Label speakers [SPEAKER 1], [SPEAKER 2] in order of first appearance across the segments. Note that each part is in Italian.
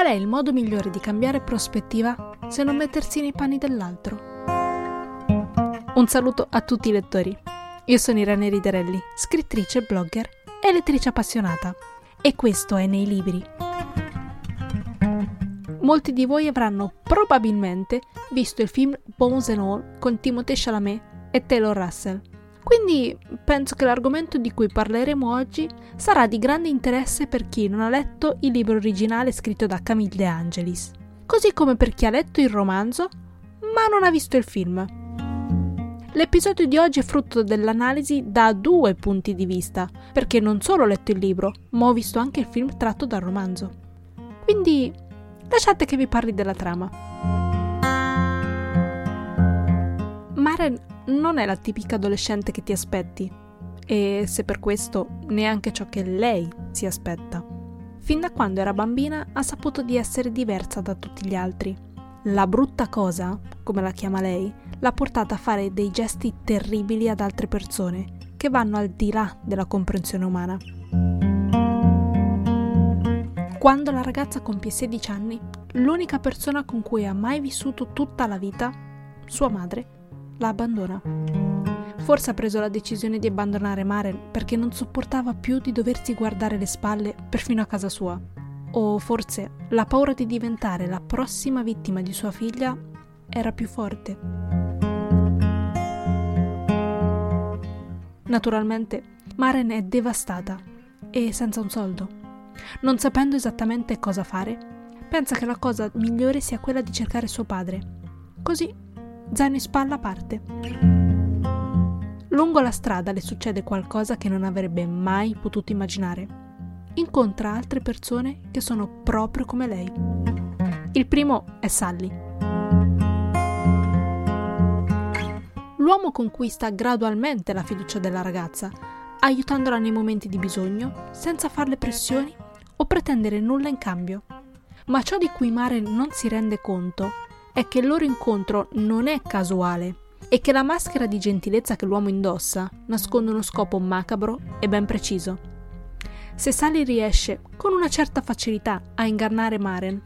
[SPEAKER 1] Qual è il modo migliore di cambiare prospettiva se non mettersi nei panni dell'altro? Un saluto a tutti i lettori. Io sono Irene Riderelli, scrittrice, blogger e lettrice appassionata. E questo è Nei Libri. Molti di voi avranno probabilmente visto il film Bones and All con Timothée Chalamet e Taylor Russell. Quindi penso che l'argomento di cui parleremo oggi sarà di grande interesse per chi non ha letto il libro originale scritto da Camille De Angelis, così come per chi ha letto il romanzo ma non ha visto il film. L'episodio di oggi è frutto dell'analisi da due punti di vista, perché non solo ho letto il libro, ma ho visto anche il film tratto dal romanzo. Quindi lasciate che vi parli della trama. Maren non è la tipica adolescente che ti aspetti, e se per questo neanche ciò che lei si aspetta. Fin da quando era bambina ha saputo di essere diversa da tutti gli altri. La brutta cosa, come la chiama lei, l'ha portata a fare dei gesti terribili ad altre persone, che vanno al di là della comprensione umana. Quando la ragazza compie 16 anni, l'unica persona con cui ha mai vissuto tutta la vita, sua madre, la abbandona. Forse ha preso la decisione di abbandonare Maren perché non sopportava più di doversi guardare le spalle perfino a casa sua. O forse la paura di diventare la prossima vittima di sua figlia era più forte. Naturalmente, Maren è devastata e senza un soldo. Non sapendo esattamente cosa fare, pensa che la cosa migliore sia quella di cercare suo padre. Così, zaino in spalla parte. Lungo la strada le succede qualcosa che non avrebbe mai potuto immaginare. Incontra altre persone che sono proprio come lei. Il primo è Sally, L'uomo conquista gradualmente la fiducia della ragazza, aiutandola nei momenti di bisogno, senza farle pressioni o pretendere nulla in cambio. Ma ciò di cui Maren non si rende conto è che il loro incontro non è casuale e che la maschera di gentilezza che l'uomo indossa nasconde uno scopo macabro e ben preciso. Se Sally riesce con una certa facilità a ingannare Maren,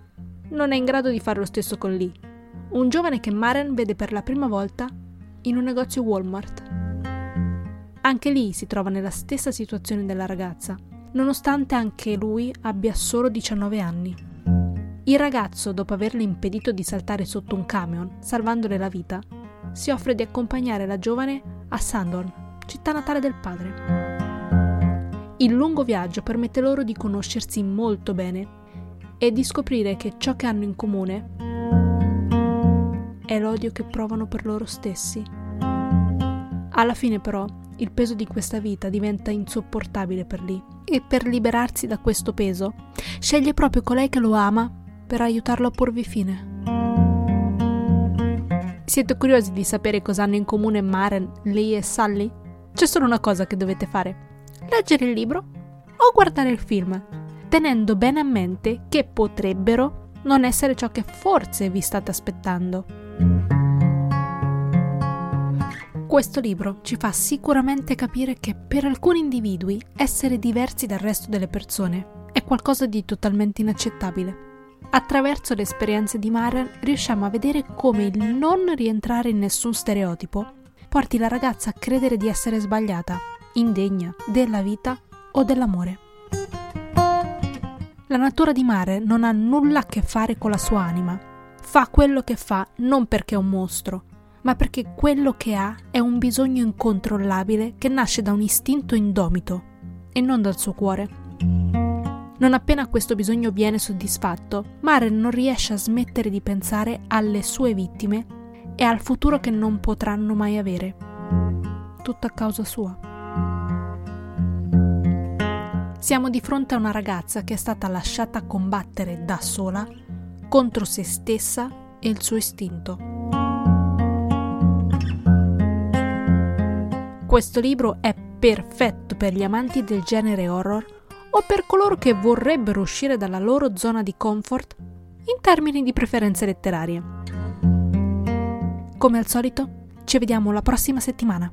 [SPEAKER 1] non è in grado di fare lo stesso con Lee, un giovane che Maren vede per la prima volta in un negozio Walmart. Anche lì si trova nella stessa situazione della ragazza, nonostante anche lui abbia solo 19 anni. Il ragazzo, dopo averle impedito di saltare sotto un camion, salvandole la vita, si offre di accompagnare la giovane a Sandorn, città natale del padre. Il lungo viaggio permette loro di conoscersi molto bene e di scoprire che ciò che hanno in comune è l'odio che provano per loro stessi. Alla fine però il peso di questa vita diventa insopportabile per Lee e per liberarsi da questo peso sceglie proprio colei che lo ama per aiutarlo a porvi fine. Siete curiosi di sapere cosa hanno in comune Maren, Lee e Sally? C'è solo una cosa che dovete fare. Leggere il libro o guardare il film, tenendo bene a mente che potrebbero non essere ciò che forse vi state aspettando. Questo libro ci fa sicuramente capire che per alcuni individui essere diversi dal resto delle persone è qualcosa di totalmente inaccettabile. Attraverso le esperienze di Maren riusciamo a vedere come il non rientrare in nessun stereotipo porti la ragazza a credere di essere sbagliata, indegna della vita o dell'amore. La natura di Mare non ha nulla a che fare con la sua anima. Fa quello che fa non perché è un mostro, ma perché quello che ha è un bisogno incontrollabile che nasce da un istinto indomito e non dal suo cuore. Non appena questo bisogno viene soddisfatto, Maren non riesce a smettere di pensare alle sue vittime e al futuro che non potranno mai avere. Tutto a causa sua. Siamo di fronte a una ragazza che è stata lasciata combattere da sola contro se stessa e il suo istinto. Questo libro è perfetto per gli amanti del genere horror o per coloro che vorrebbero uscire dalla loro zona di comfort in termini di preferenze letterarie. Come al solito, ci vediamo la prossima settimana.